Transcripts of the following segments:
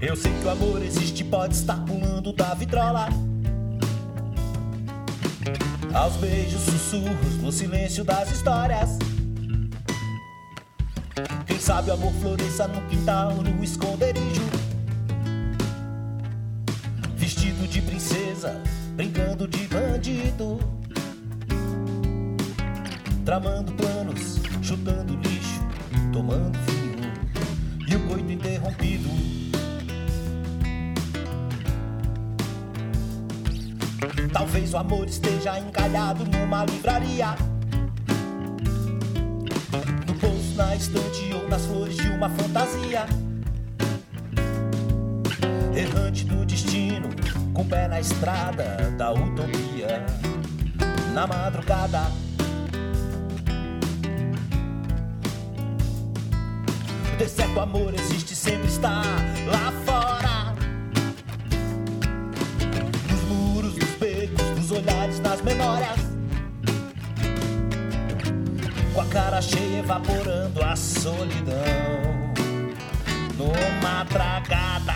Eu sei que o amor existe, pode estar pulando da vitrola. Aos beijos, sussurros, no silêncio das histórias. Quem sabe o amor floresça no quintal, no esconderijo. Vestido de princesa, brincando de bandido. Tramando planos, chutando lixo, tomando vinho. Coito interrompido. Talvez o amor esteja encalhado numa livraria. No bolso, na estante ou nas flores de uma fantasia. Errante do destino, com o pé na estrada da utopia. Na madrugada. Certo amor existe, sempre está lá fora. Nos muros, nos becos, nos olhares, nas memórias. Com a cara cheia, evaporando a solidão. Numa tragada.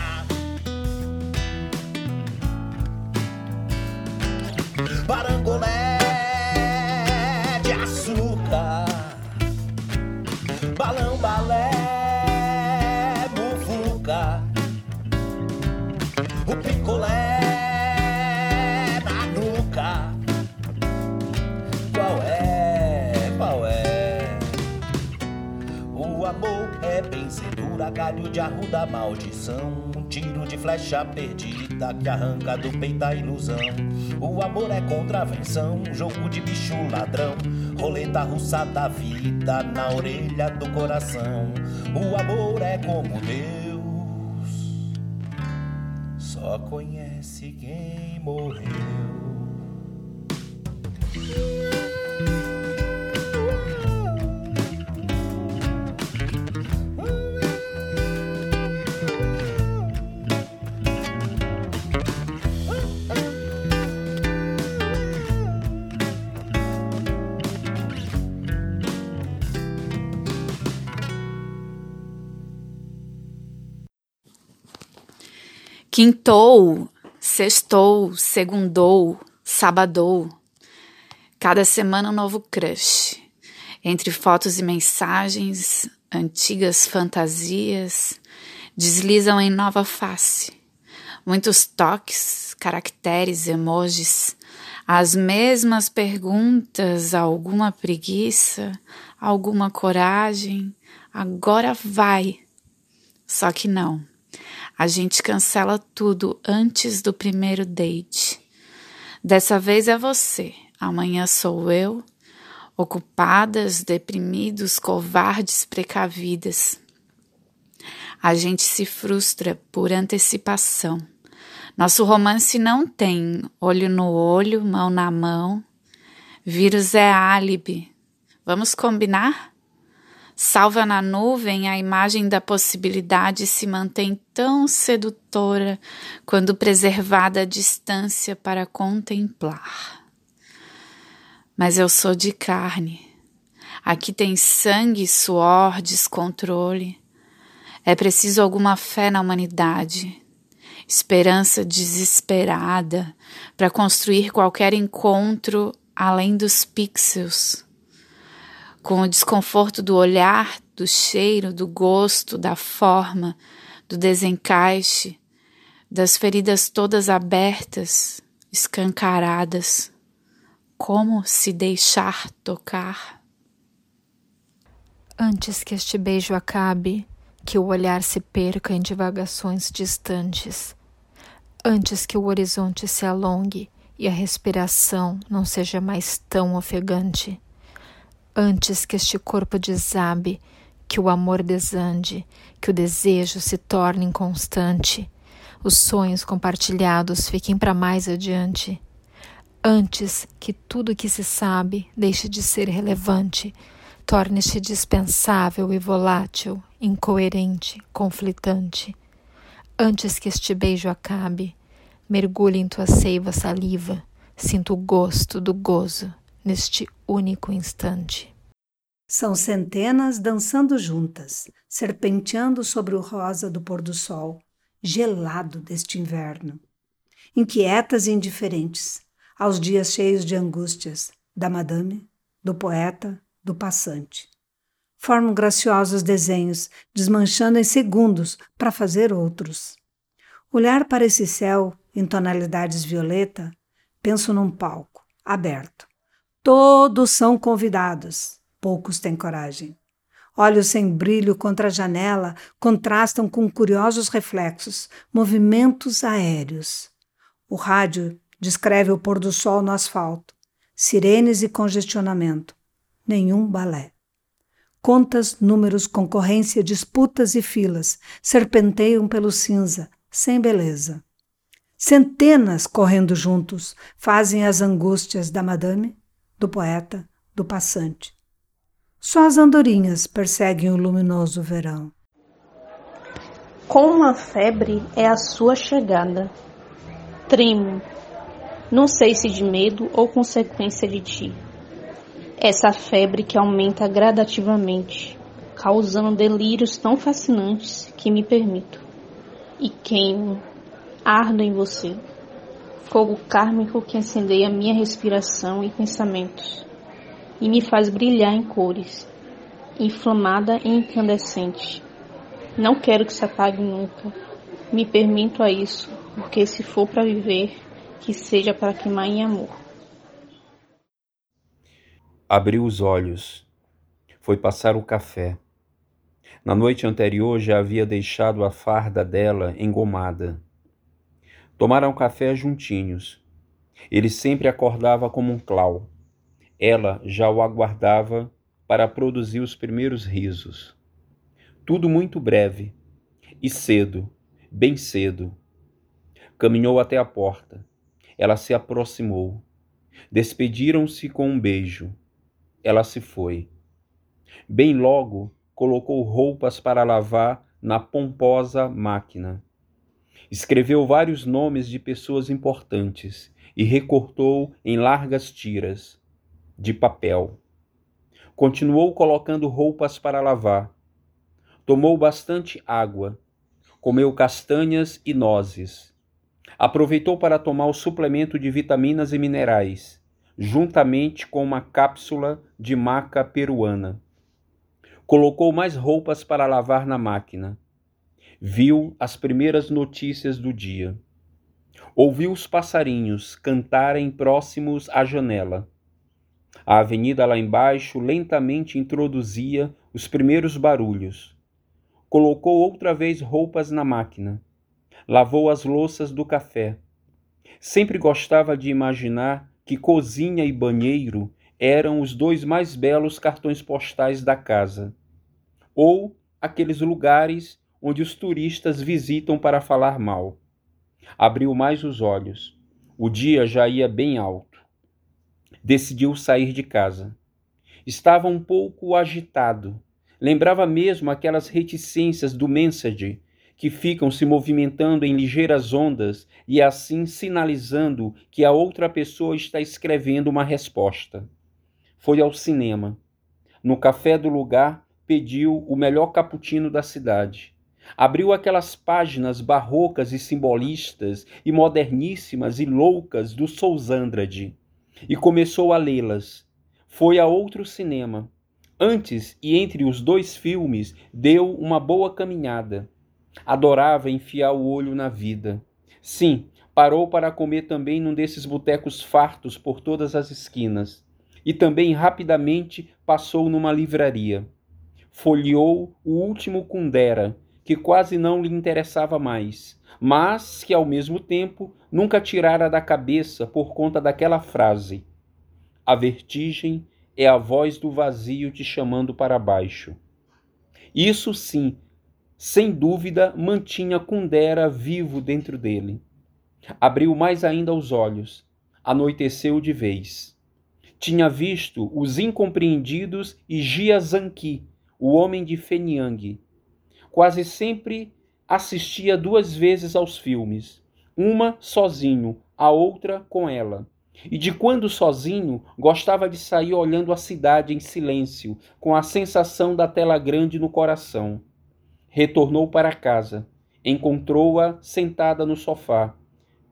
Galho de arruda maldição. Um tiro de flecha perdida que arranca do peito a ilusão. O amor é contravenção, jogo de bicho ladrão. Roleta russa da vida na orelha do coração. O amor é como Deus, só conhece quem morreu. Quintou, sextou, segundou, sabadou. Cada semana um novo crush. Entre fotos e mensagens, antigas fantasias deslizam em nova face. Muitos toques, caracteres, emojis, as mesmas perguntas, alguma preguiça, alguma coragem. Agora vai. Só que não. A gente cancela tudo antes do primeiro date. Dessa vez é você, amanhã sou eu, ocupadas, deprimidos, covardes, precavidas. A gente se frustra por antecipação. Nosso romance não tem olho no olho, mão na mão. Vírus é álibi. Vamos combinar? Salva na nuvem, a imagem da possibilidade se mantém tão sedutora quando preservada a distância para contemplar. Mas eu sou de carne. Aqui tem sangue, suor, descontrole. É preciso alguma fé na humanidade, esperança desesperada para construir qualquer encontro além dos pixels com o desconforto do olhar, do cheiro, do gosto, da forma, do desencaixe, das feridas todas abertas, escancaradas. Como se deixar tocar? Antes que este beijo acabe, que o olhar se perca em divagações distantes, antes que o horizonte se alongue e a respiração não seja mais tão ofegante antes que este corpo desabe, que o amor desande, que o desejo se torne inconstante, os sonhos compartilhados fiquem para mais adiante, antes que tudo que se sabe deixe de ser relevante, torne-se dispensável e volátil, incoerente, conflitante. Antes que este beijo acabe, mergulhe em tua seiva saliva, sinto o gosto do gozo neste único instante. São centenas dançando juntas, serpenteando sobre o rosa do pôr do sol, gelado deste inverno. Inquietas e indiferentes aos dias cheios de angústias da madame, do poeta, do passante. Formam graciosos desenhos, desmanchando em segundos para fazer outros. Olhar para esse céu em tonalidades violeta, penso num palco aberto. Todos são convidados, poucos têm coragem. Olhos sem brilho contra a janela contrastam com curiosos reflexos, movimentos aéreos. O rádio descreve o pôr do sol no asfalto, sirenes e congestionamento. Nenhum balé. Contas, números, concorrência, disputas e filas serpenteiam pelo cinza, sem beleza. Centenas correndo juntos fazem as angústias da madame, do poeta, do passante. Só as andorinhas perseguem o luminoso verão. Como a febre é a sua chegada. Tremo, não sei se de medo ou consequência de ti. Essa febre que aumenta gradativamente, causando delírios tão fascinantes que me permito. E queimo, ardo em você, fogo kármico que incendeia minha respiração e pensamentos e me faz brilhar em cores, inflamada e incandescente. Não quero que se apague nunca. Me permito a isso, porque se for para viver, que seja para queimar em amor. Abriu os olhos. Foi passar o café. Na noite anterior já havia deixado a farda dela engomada. Tomaram café juntinhos. Ele sempre acordava como um clau ela já o aguardava para produzir os primeiros risos. Tudo muito breve e cedo, bem cedo. Caminhou até a porta. Ela se aproximou. Despediram-se com um beijo. Ela se foi. Bem logo, colocou roupas para lavar na pomposa máquina. Escreveu vários nomes de pessoas importantes e recortou em largas tiras de papel. Continuou colocando roupas para lavar. Tomou bastante água. Comeu castanhas e nozes. Aproveitou para tomar o suplemento de vitaminas e minerais, juntamente com uma cápsula de maca peruana. Colocou mais roupas para lavar na máquina. Viu as primeiras notícias do dia. Ouviu os passarinhos cantarem próximos à janela a avenida lá embaixo lentamente introduzia os primeiros barulhos. Colocou outra vez roupas na máquina. Lavou as louças do café. Sempre gostava de imaginar que cozinha e banheiro eram os dois mais belos cartões postais da casa, ou aqueles lugares onde os turistas visitam para falar mal. Abriu mais os olhos. O dia já ia bem alto decidiu sair de casa. Estava um pouco agitado. Lembrava mesmo aquelas reticências do Mensage que ficam se movimentando em ligeiras ondas e assim sinalizando que a outra pessoa está escrevendo uma resposta. Foi ao cinema. No café do lugar, pediu o melhor cappuccino da cidade. Abriu aquelas páginas barrocas e simbolistas e moderníssimas e loucas do Sousandrade e começou a lê-las. Foi a outro cinema. Antes e entre os dois filmes, deu uma boa caminhada. Adorava enfiar o olho na vida. Sim, parou para comer também num desses botecos fartos por todas as esquinas. E também rapidamente passou numa livraria. Folheou o último Kundera, que quase não lhe interessava mais, mas que ao mesmo tempo nunca tirara da cabeça por conta daquela frase: A vertigem é a voz do vazio te chamando para baixo. Isso sim, sem dúvida, mantinha Kundera vivo dentro dele. Abriu mais ainda os olhos. Anoiteceu de vez. Tinha visto os incompreendidos e Jia Zanqi, o homem de Feniang, quase sempre assistia duas vezes aos filmes, uma sozinho, a outra com ela. E de quando sozinho, gostava de sair olhando a cidade em silêncio, com a sensação da tela grande no coração. Retornou para casa, encontrou-a sentada no sofá,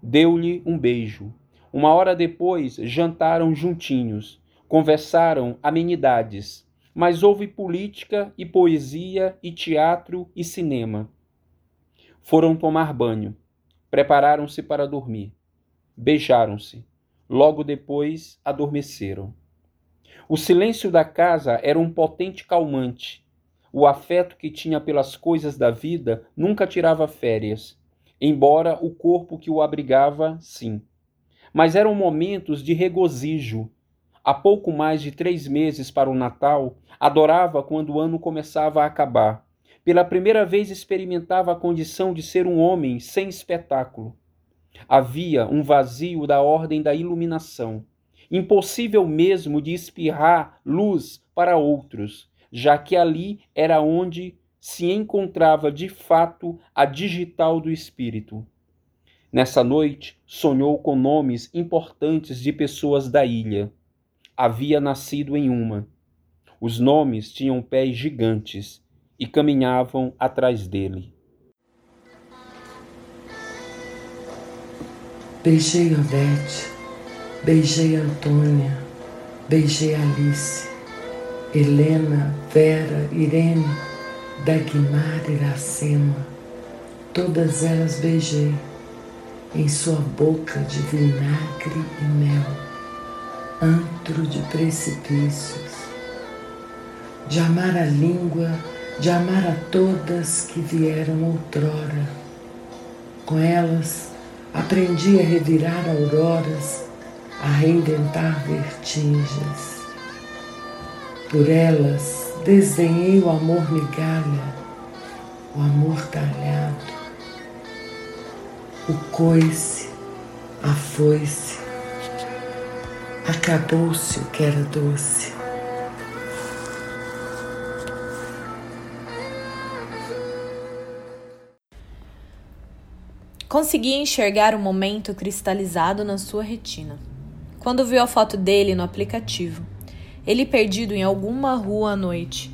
deu-lhe um beijo. Uma hora depois, jantaram juntinhos, conversaram amenidades, mas houve política e poesia e teatro e cinema. Foram tomar banho, prepararam-se para dormir, beijaram-se Logo depois adormeceram. O silêncio da casa era um potente calmante. O afeto que tinha pelas coisas da vida nunca tirava férias, embora o corpo que o abrigava, sim. Mas eram momentos de regozijo. Há pouco mais de três meses para o Natal, adorava quando o ano começava a acabar. Pela primeira vez experimentava a condição de ser um homem sem espetáculo. Havia um vazio da ordem da iluminação, impossível mesmo de espirrar luz para outros, já que ali era onde se encontrava de fato a digital do espírito. Nessa noite, sonhou com nomes importantes de pessoas da ilha. Havia nascido em uma. Os nomes tinham pés gigantes e caminhavam atrás dele. Beijei Odete, beijei Antônia, beijei Alice, Helena, Vera, Irene, Dagmar, Iracema, todas elas beijei em sua boca de vinagre e mel, antro de precipícios, de amar a língua, de amar a todas que vieram outrora, com elas Aprendi a revirar auroras, a reinventar vertigens. Por elas desdenhei o amor migalha, o amor talhado, o coice, a foice. Acabou-se o que era doce. Conseguia enxergar o momento cristalizado na sua retina. Quando viu a foto dele no aplicativo, ele perdido em alguma rua à noite,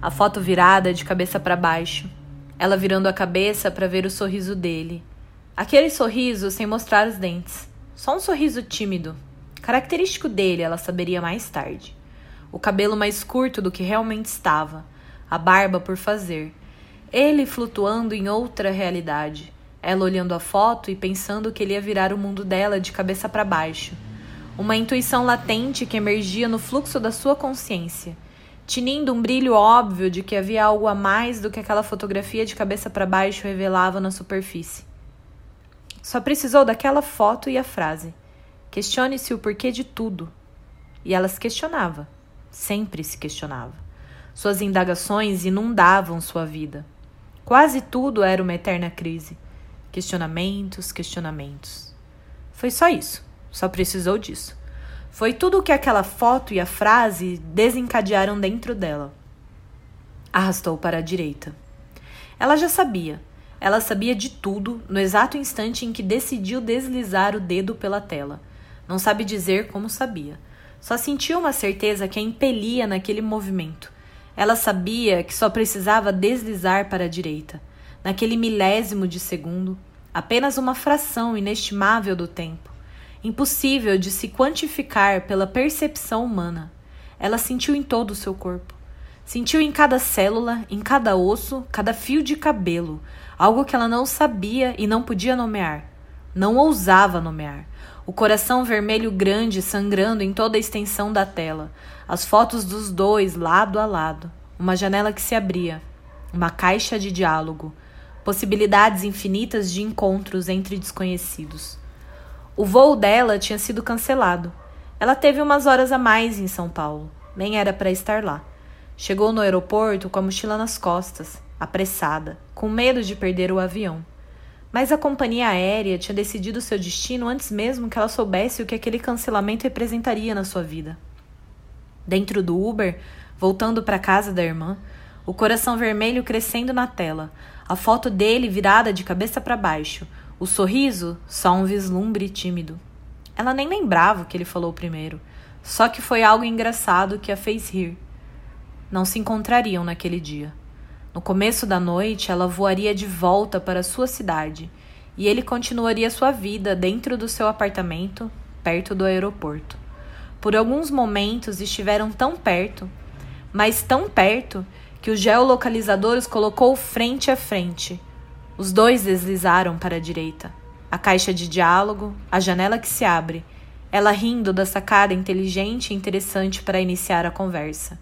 a foto virada de cabeça para baixo, ela virando a cabeça para ver o sorriso dele. Aquele sorriso sem mostrar os dentes, só um sorriso tímido, característico dele, ela saberia mais tarde. O cabelo mais curto do que realmente estava, a barba por fazer, ele flutuando em outra realidade ela olhando a foto e pensando que ele ia virar o mundo dela de cabeça para baixo. Uma intuição latente que emergia no fluxo da sua consciência, tinindo um brilho óbvio de que havia algo a mais do que aquela fotografia de cabeça para baixo revelava na superfície. Só precisou daquela foto e a frase: Questione-se o porquê de tudo. E ela se questionava, sempre se questionava. Suas indagações inundavam sua vida. Quase tudo era uma eterna crise. Questionamentos, questionamentos. Foi só isso. Só precisou disso. Foi tudo o que aquela foto e a frase desencadearam dentro dela. Arrastou para a direita. Ela já sabia. Ela sabia de tudo no exato instante em que decidiu deslizar o dedo pela tela. Não sabe dizer como sabia. Só sentiu uma certeza que a impelia naquele movimento. Ela sabia que só precisava deslizar para a direita naquele milésimo de segundo, apenas uma fração inestimável do tempo, impossível de se quantificar pela percepção humana. Ela sentiu em todo o seu corpo. Sentiu em cada célula, em cada osso, cada fio de cabelo, algo que ela não sabia e não podia nomear. Não ousava nomear. O coração vermelho grande sangrando em toda a extensão da tela, as fotos dos dois lado a lado, uma janela que se abria, uma caixa de diálogo, possibilidades infinitas de encontros entre desconhecidos. O voo dela tinha sido cancelado. Ela teve umas horas a mais em São Paulo, nem era para estar lá. Chegou no aeroporto com a mochila nas costas, apressada, com medo de perder o avião. Mas a companhia aérea tinha decidido seu destino antes mesmo que ela soubesse o que aquele cancelamento representaria na sua vida. Dentro do Uber, voltando para casa da irmã, o coração vermelho crescendo na tela, a foto dele virada de cabeça para baixo, o sorriso só um vislumbre tímido. Ela nem lembrava o que ele falou primeiro, só que foi algo engraçado que a fez rir. Não se encontrariam naquele dia. No começo da noite, ela voaria de volta para sua cidade e ele continuaria sua vida dentro do seu apartamento, perto do aeroporto. Por alguns momentos estiveram tão perto, mas tão perto, que o geolocalizador os colocou frente a frente. Os dois deslizaram para a direita. A caixa de diálogo, a janela que se abre, ela rindo da sacada inteligente e interessante para iniciar a conversa.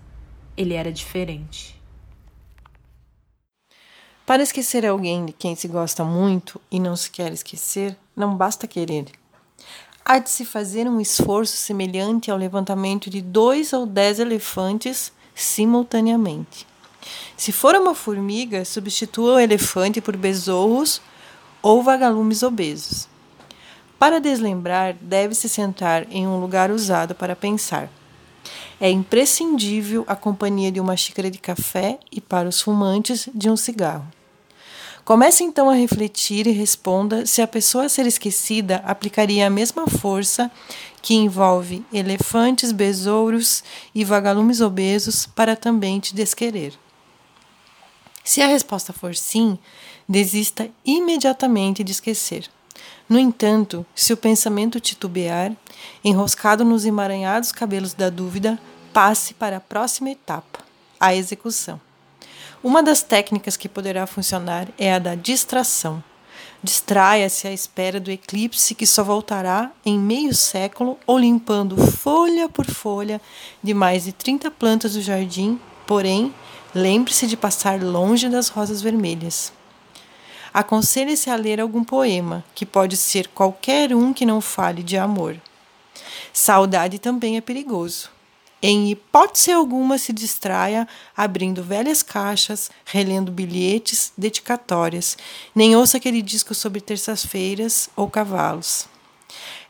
Ele era diferente. Para esquecer alguém de quem se gosta muito e não se quer esquecer, não basta querer. Há de se fazer um esforço semelhante ao levantamento de dois ou dez elefantes simultaneamente. Se for uma formiga, substitua o elefante por besouros ou vagalumes obesos. Para deslembrar, deve-se sentar em um lugar usado para pensar. É imprescindível a companhia de uma xícara de café e, para os fumantes, de um cigarro. Comece então a refletir e responda se a pessoa a ser esquecida aplicaria a mesma força que envolve elefantes, besouros e vagalumes obesos para também te desquerer. Se a resposta for sim, desista imediatamente de esquecer. No entanto, se o pensamento titubear, enroscado nos emaranhados cabelos da dúvida, passe para a próxima etapa, a execução. Uma das técnicas que poderá funcionar é a da distração. Distraia-se à espera do eclipse que só voltará em meio século ou limpando folha por folha de mais de 30 plantas do jardim, porém, lembre-se de passar longe das rosas vermelhas. Aconselhe-se a ler algum poema, que pode ser qualquer um que não fale de amor. Saudade também é perigoso. Em hipótese alguma se distraia abrindo velhas caixas, relendo bilhetes, dedicatórias, nem ouça aquele disco sobre terças-feiras ou cavalos.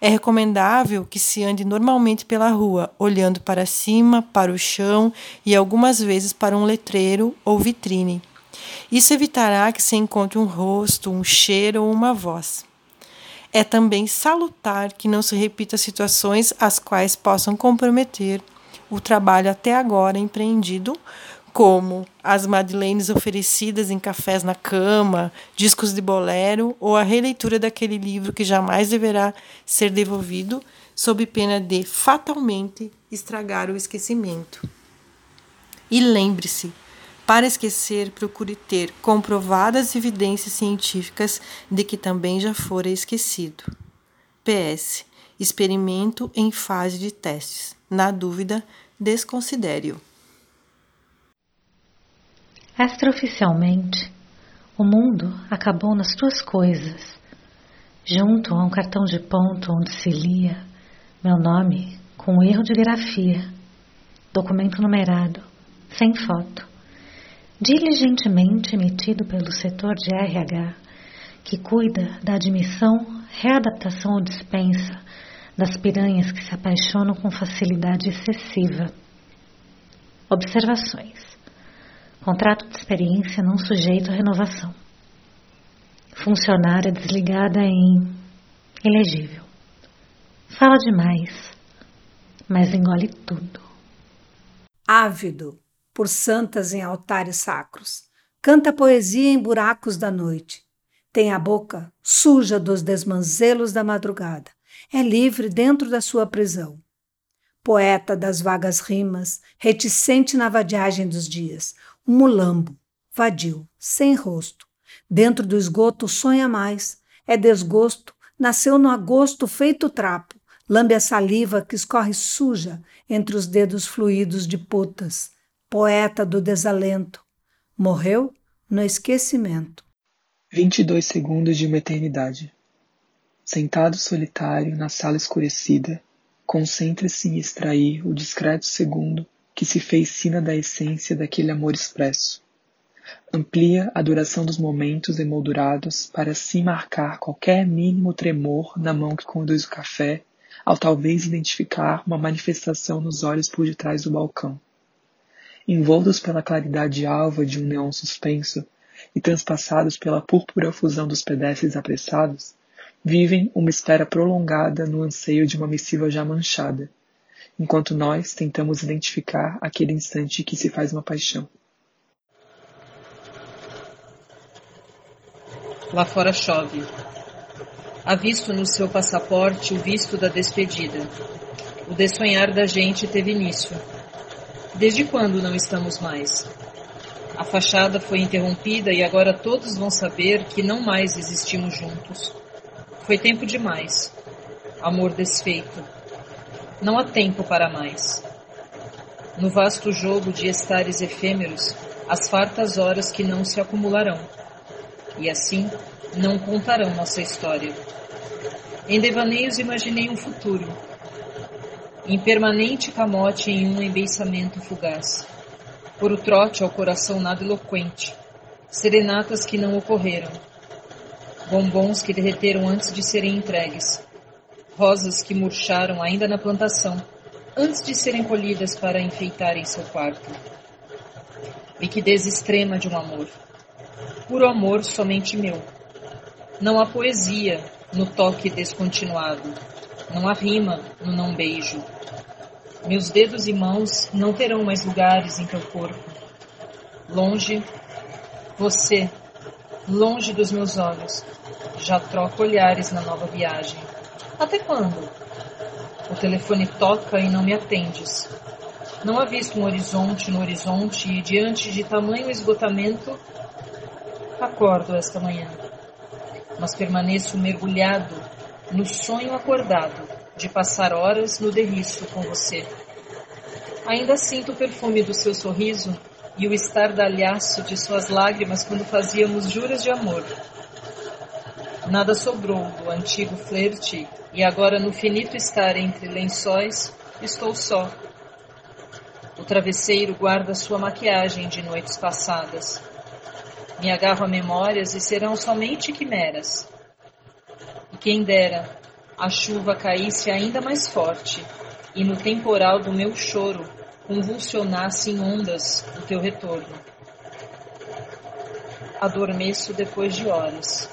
É recomendável que se ande normalmente pela rua, olhando para cima, para o chão e algumas vezes para um letreiro ou vitrine isso evitará que se encontre um rosto, um cheiro ou uma voz. É também salutar que não se repita situações as quais possam comprometer o trabalho até agora empreendido, como as madeleines oferecidas em cafés na cama, discos de bolero ou a releitura daquele livro que jamais deverá ser devolvido, sob pena de fatalmente estragar o esquecimento. E lembre-se, para esquecer, procure ter comprovadas evidências científicas de que também já fora esquecido. PS. Experimento em fase de testes. Na dúvida, desconsidere-o. Extraoficialmente, o mundo acabou nas tuas coisas, junto a um cartão de ponto onde se lia meu nome com erro de grafia, documento numerado, sem foto diligentemente emitido pelo setor de RH, que cuida da admissão, readaptação ou dispensa das piranhas que se apaixonam com facilidade excessiva. Observações: contrato de experiência não sujeito a renovação. Funcionária desligada em elegível. Fala demais, mas engole tudo. Ávido por santas em altares sacros. Canta poesia em buracos da noite. Tem a boca suja dos desmanzelos da madrugada. É livre dentro da sua prisão. Poeta das vagas rimas, reticente na vadiagem dos dias, um mulambo, vadio, sem rosto. Dentro do esgoto sonha mais, é desgosto, nasceu no agosto feito trapo, lambe a saliva que escorre suja entre os dedos fluídos de putas, poeta do desalento, morreu no esquecimento. 22 segundos de uma eternidade. Sentado solitário na sala escurecida, concentre-se em extrair o discreto segundo que se fez sina da essência daquele amor expresso. Amplia a duração dos momentos emoldurados para assim marcar qualquer mínimo tremor na mão que conduz o café, ao talvez identificar uma manifestação nos olhos por detrás do balcão envoltos pela claridade alva de um neon suspenso e transpassados pela púrpura fusão dos pedestres apressados, vivem uma espera prolongada no anseio de uma missiva já manchada, enquanto nós tentamos identificar aquele instante que se faz uma paixão. Lá fora chove. Há visto no seu passaporte o visto da despedida. O desonhar da gente teve início. Desde quando não estamos mais? A fachada foi interrompida e agora todos vão saber que não mais existimos juntos. Foi tempo demais. Amor desfeito. Não há tempo para mais. No vasto jogo de estares efêmeros, as fartas horas que não se acumularão. E assim, não contarão nossa história. Em devaneios imaginei um futuro. Impermanente camote em um embeiçamento fugaz. Por o trote ao coração nada eloquente. Serenatas que não ocorreram bombons que derreteram antes de serem entregues, rosas que murcharam ainda na plantação, antes de serem colhidas para enfeitarem seu quarto. Liquidez extrema de um amor. Puro amor somente meu. Não há poesia no toque descontinuado. Não há rima no não beijo. Meus dedos e mãos não terão mais lugares em teu corpo. Longe, você, longe dos meus olhos, já troco olhares na nova viagem. Até quando? O telefone toca e não me atendes. Não avisto um horizonte no horizonte e, diante de tamanho esgotamento, acordo esta manhã. Mas permaneço mergulhado no sonho acordado de passar horas no derriço com você. Ainda sinto o perfume do seu sorriso e o estardalhaço de suas lágrimas quando fazíamos juras de amor. Nada sobrou do antigo flerte e agora no finito estar entre lençóis estou só. O travesseiro guarda sua maquiagem de noites passadas. Me agarro a memórias e serão somente quimeras. E quem dera a chuva caísse ainda mais forte e no temporal do meu choro convulsionasse em ondas o teu retorno. Adormeço depois de horas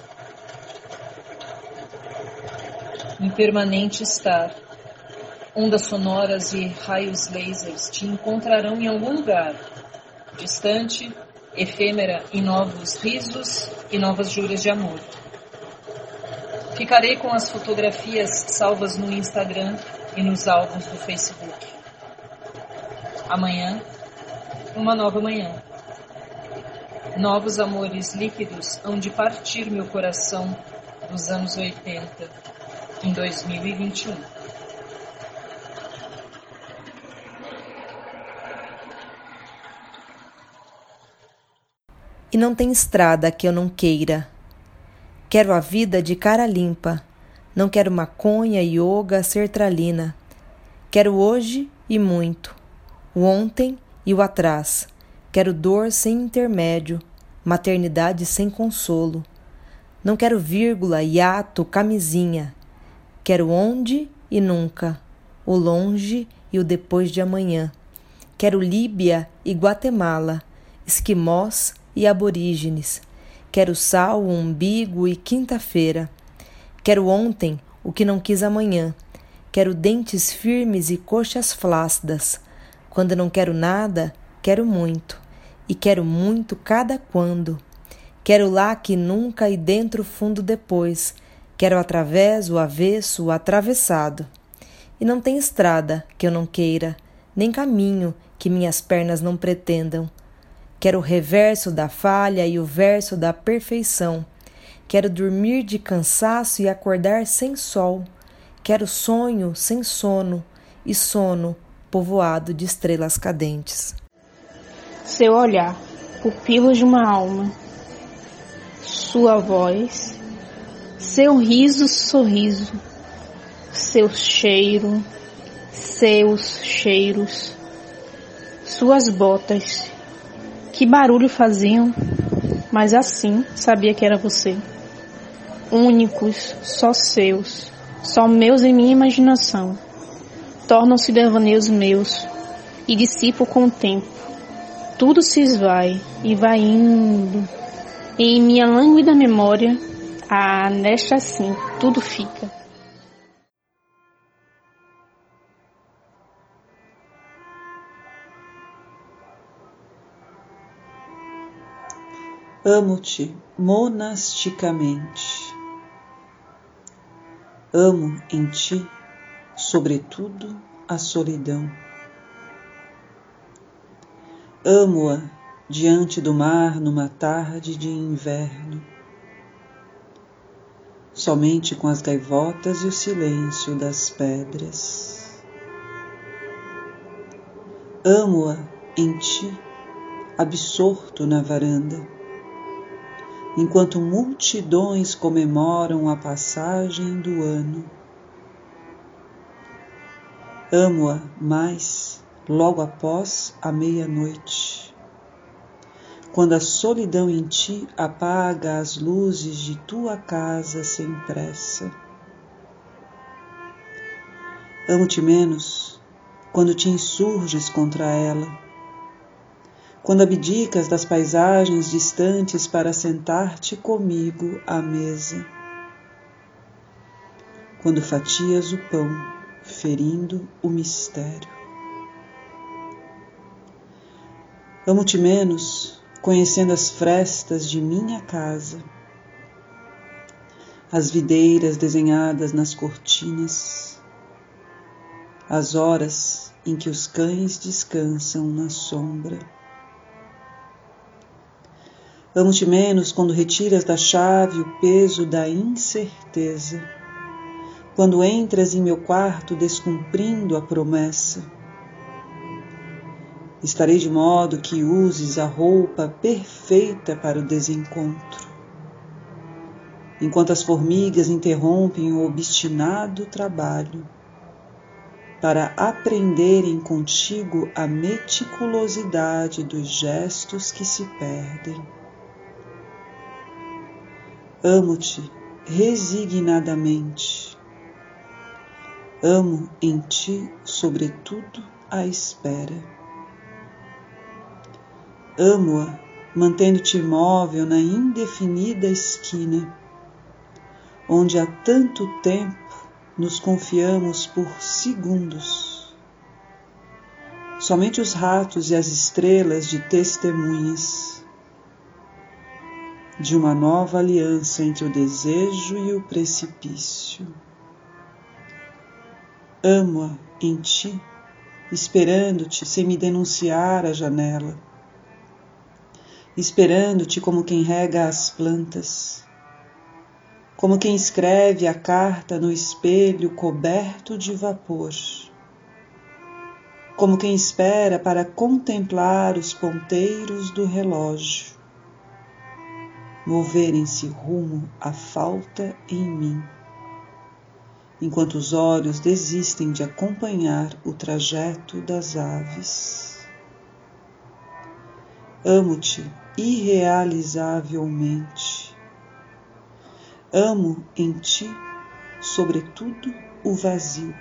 impermanente estar. Ondas sonoras e raios lasers te encontrarão em algum lugar, distante, efêmera em novos risos e novas juras de amor. Ficarei com as fotografias salvas no Instagram e nos álbuns do Facebook. Amanhã, uma nova manhã. Novos amores líquidos hão de partir meu coração dos anos 80 em 2021. E não tem estrada que eu não queira. Quero a vida de cara limpa. Não quero maconha, yoga, sertralina. Quero hoje e muito. O ontem e o atrás. Quero dor sem intermédio, maternidade sem consolo. Não quero vírgula, hiato, camisinha. Quero onde e nunca, o longe e o depois de amanhã. Quero Líbia e Guatemala, esquimós e aborígenes. Quero sal, umbigo e quinta-feira. Quero ontem o que não quis amanhã. Quero dentes firmes e coxas flácidas. Quando não quero nada, quero muito. E quero muito cada quando. Quero lá que nunca e dentro fundo depois Quero através, o avesso, o atravessado. E não tem estrada que eu não queira, nem caminho que minhas pernas não pretendam. Quero o reverso da falha e o verso da perfeição. Quero dormir de cansaço e acordar sem sol. Quero sonho sem sono e sono povoado de estrelas cadentes. Seu olhar, pupilos de uma alma. Sua voz, seu riso, sorriso, seu cheiro, seus cheiros, suas botas. Que barulho faziam, mas assim sabia que era você. Únicos, só seus, só meus em minha imaginação. Tornam-se devaneios meus e dissipo com o tempo. Tudo se esvai e vai indo. E em minha lânguida memória Ah, nesta sim, tudo fica. Amo-te monasticamente. Amo em ti, sobretudo, a solidão. Amo-a diante do mar numa tarde de inverno, somente com as gaivotas e o silêncio das pedras. Amo-a em ti, absorto na varanda enquanto multidões comemoram a passagem do ano. Amo-a mais logo após a meia-noite, quando a solidão em ti apaga as luzes de tua casa sem pressa. Amo-te menos quando te insurges contra ela. Quando abdicas das paisagens distantes para sentar-te comigo à mesa, quando fatias o pão, ferindo o mistério. Amo-te menos, conhecendo as frestas de minha casa, as videiras desenhadas nas cortinas, as horas em que os cães descansam na sombra Amo-te menos quando retiras da chave o peso da incerteza, quando entras em meu quarto descumprindo a promessa. Estarei de modo que uses a roupa perfeita para o desencontro, enquanto as formigas interrompem o obstinado trabalho para aprenderem contigo a meticulosidade dos gestos que se perdem. Amo-te resignadamente. Amo em ti, sobretudo, a espera. Amo-a, mantendo-te imóvel na indefinida esquina, onde há tanto tempo nos confiamos por segundos. Somente os ratos e as estrelas de testemunhas de uma nova aliança entre o desejo e o precipício. Amo-a em ti, esperando-te sem me denunciar à janela, esperando-te como quem rega as plantas, como quem escreve a carta no espelho coberto de vapor, como quem espera para contemplar os ponteiros do relógio moverem-se rumo à falta em mim, enquanto os olhos desistem de acompanhar o trajeto das aves. Amo-te irrealizavelmente. Amo em ti, sobretudo, o vazio.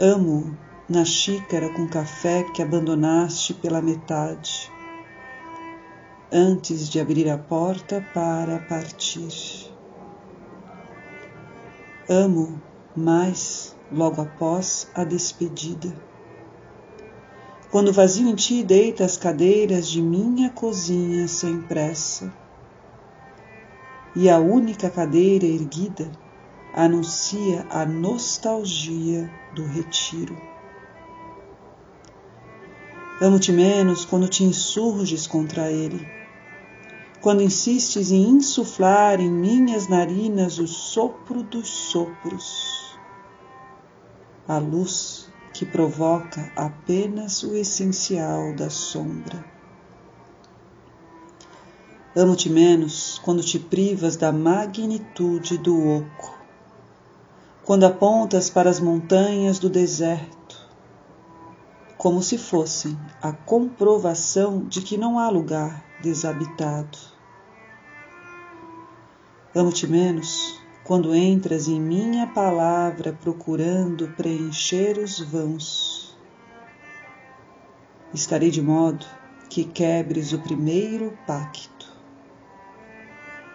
Amo na xícara com café que abandonaste pela metade antes de abrir a porta para partir. Amo mais logo após a despedida. Quando vazio em ti deita as cadeiras de minha cozinha sem pressa, e a única cadeira erguida anuncia a nostalgia do retiro. Amo-te menos quando te insurges contra ele quando insistes em insuflar em minhas narinas o sopro dos sopros, a luz que provoca apenas o essencial da sombra. Amo-te menos quando te privas da magnitude do oco, quando apontas para as montanhas do deserto, como se fossem a comprovação de que não há lugar desabitado. Amo-te menos quando entras em minha palavra procurando preencher os vãos. Estarei de modo que quebres o primeiro pacto,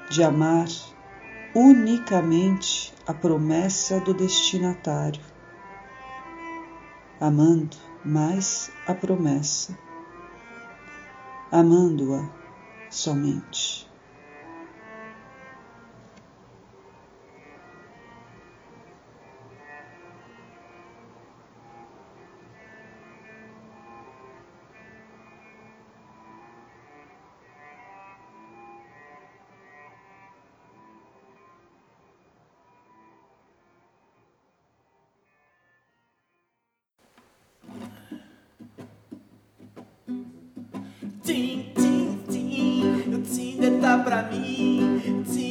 de amar unicamente a promessa do destinatário, amando mais a promessa, amando-a somente. Pra mim.